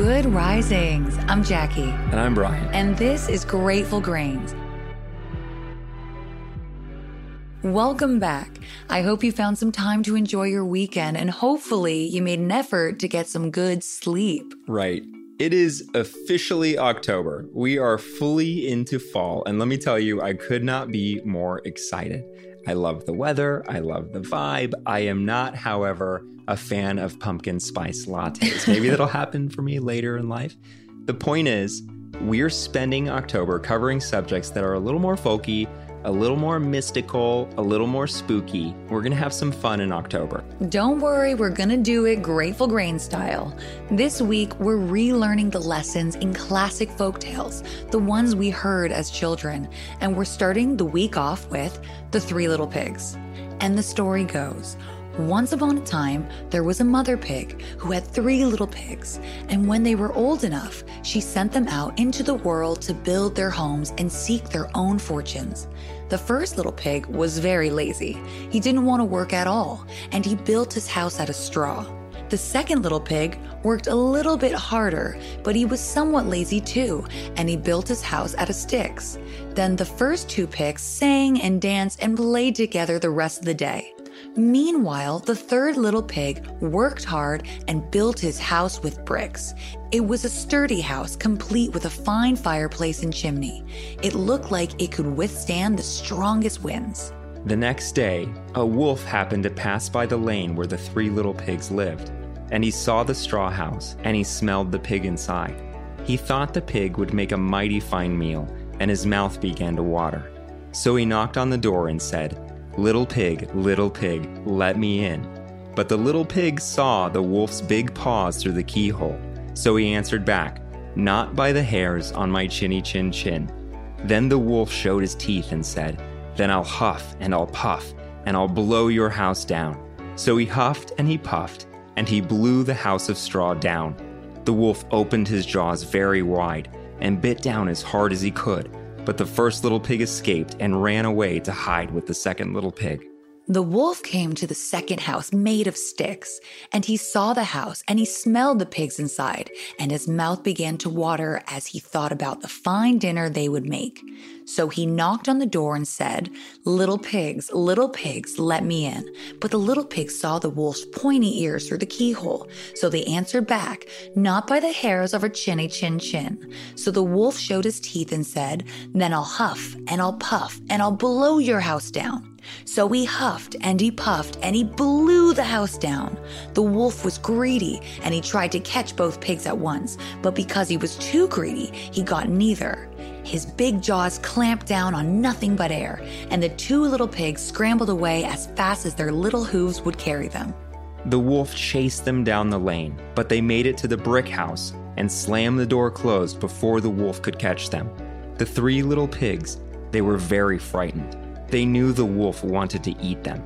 Good risings. I'm Jackie. And I'm Bryan. And this is Grateful Grains. Welcome back. I hope you found some time to enjoy your weekend and hopefully you made an effort to get some good sleep. Right. It is officially October. We are fully into fall. And let me tell you, I could not be more excited. I love the weather. I love the vibe. I am not, however, a fan of pumpkin spice lattes. Maybe that'll happen for me later in life. The point is, we're spending October covering subjects that are a little more folky, a little more mystical, a little more spooky. We're going to have some fun in October. Don't worry, we're going to do it Grateful Grain style. This week, we're relearning the lessons in classic folk tales, the ones we heard as children, and we're starting the week off with The Three Little Pigs. And the story goes, once upon a time, there was a mother pig who had three little pigs, and when they were old enough, she sent them out into the world to build their homes and seek their own fortunes. The first little pig was very lazy. He didn't want to work at all, and he built his house out of straw. The second little pig worked a little bit harder, but he was somewhat lazy too, and he built his house out of sticks. Then the first two pigs sang and danced and played together the rest of the day. Meanwhile, the third little pig worked hard and built his house with bricks. It was a sturdy house, complete with a fine fireplace and chimney. It looked like it could withstand the strongest winds. The next day, a wolf happened to pass by the lane where the three little pigs lived, and he saw the straw house and he smelled the pig inside. He thought the pig would make a mighty fine meal, and his mouth began to water. So he knocked on the door and said, Little pig, little pig, let me in. But the little pig saw the wolf's big paws through the keyhole, so he answered back, Not by the hairs on my chinny chin chin. Then the wolf showed his teeth and said, Then I'll huff and I'll puff, and I'll blow your house down. So he huffed and he puffed, and he blew the house of straw down. The wolf opened his jaws very wide and bit down as hard as he could but the first little pig escaped and ran away to hide with the second little pig. The wolf came to the second house made of sticks, and he saw the house and he smelled the pigs inside, and his mouth began to water as he thought about the fine dinner they would make. So he knocked on the door and said, Little pigs, little pigs, let me in. But the little pigs saw the wolf's pointy ears through the keyhole, so they answered back, Not by the hairs of our chinny chin chin. So the wolf showed his teeth and said, Then I'll huff and I'll puff and I'll blow your house down. So he huffed and he puffed and he blew the house down. The wolf was greedy and he tried to catch both pigs at once, but because he was too greedy, he got neither. His big jaws clamped down on nothing but air, and the two little pigs scrambled away as fast as their little hooves would carry them. The wolf chased them down the lane, but they made it to the brick house and slammed the door closed before the wolf could catch them. The three little pigs, they were very frightened. They knew the wolf wanted to eat them.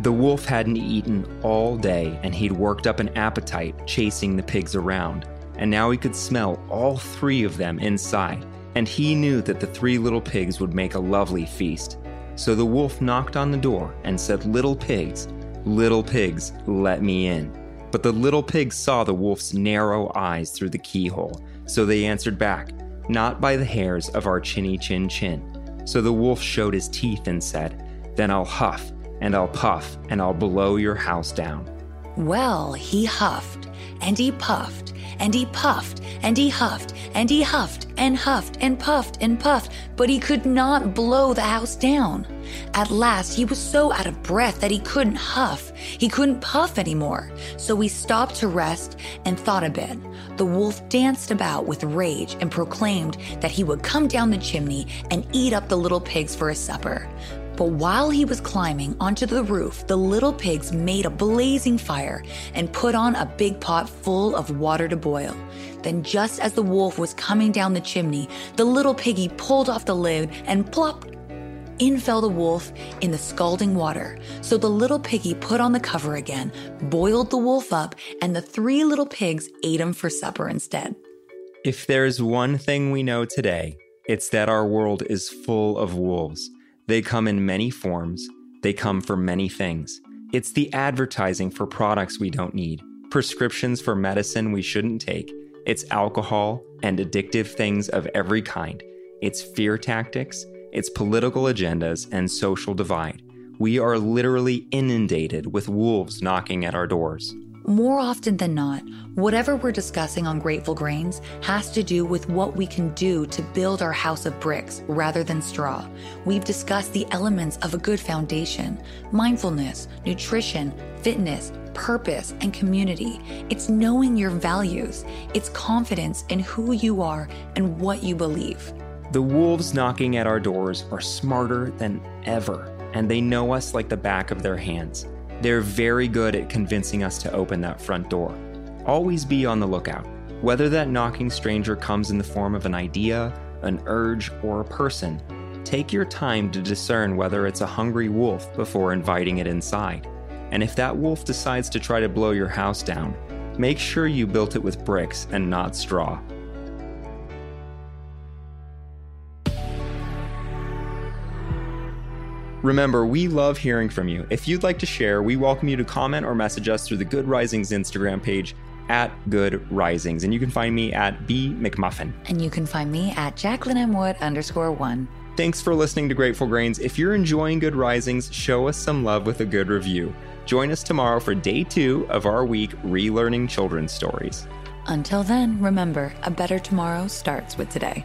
The wolf hadn't eaten all day, and he'd worked up an appetite chasing the pigs around. And now he could smell all three of them inside, and he knew that the three little pigs would make a lovely feast. So the wolf knocked on the door and said, Little pigs, little pigs, let me in. But the little pigs saw the wolf's narrow eyes through the keyhole, so they answered back, Not by the hairs of our chinny chin chin. So the wolf showed his teeth and said, Then I'll huff, and I'll puff, and I'll blow your house down. Well, he huffed, and he puffed, and he puffed, and he huffed, and he huffed, and huffed, and puffed, and puffed, but he could not blow the house down. At last, he was so out of breath that he couldn't huff. He couldn't puff anymore. So he stopped to rest and thought a bit. The wolf danced about with rage and proclaimed that he would come down the chimney and eat up the little pigs for his supper. But while he was climbing onto the roof, the little pigs made a blazing fire and put on a big pot full of water to boil. Then, just as the wolf was coming down the chimney, the little piggy pulled off the lid and plop! In fell the wolf in the scalding water. So the little piggy put on the cover again, boiled the wolf up, and the three little pigs ate him for supper instead. If there's one thing we know today, it's that our world is full of wolves. They come in many forms, they come for many things. It's the advertising for products we don't need, prescriptions for medicine we shouldn't take, It's alcohol and addictive things of every kind. It's fear tactics, it's political agendas, and social divide. We are literally inundated with wolves knocking at our doors. More often than not, whatever we're discussing on Grateful Grains has to do with what we can do to build our house of bricks rather than straw. We've discussed the elements of a good foundation mindfulness, nutrition, fitness, purpose, and community. It's knowing your values, it's confidence in who you are and what you believe. The wolves knocking at our doors are smarter than ever, and they know us like the back of their hands. They're very good at convincing us to open that front door. Always be on the lookout. Whether that knocking stranger comes in the form of an idea, an urge, or a person, take your time to discern whether it's a hungry wolf before inviting it inside. And if that wolf decides to try to blow your house down, make sure you built it with bricks and not straw. Remember, we love hearing from you. If you'd like to share, we welcome you to comment or message us through the Good Risings Instagram page at Good Risings. And you can find me at B McMuffin. And you can find me at Jacqueline M. Wood underscore one. Thanks for listening to Grateful Grains. If you're enjoying Good Risings, show us some love with a good review. Join us tomorrow for day two of our week relearning children's stories. Until then, remember, a better tomorrow starts with today.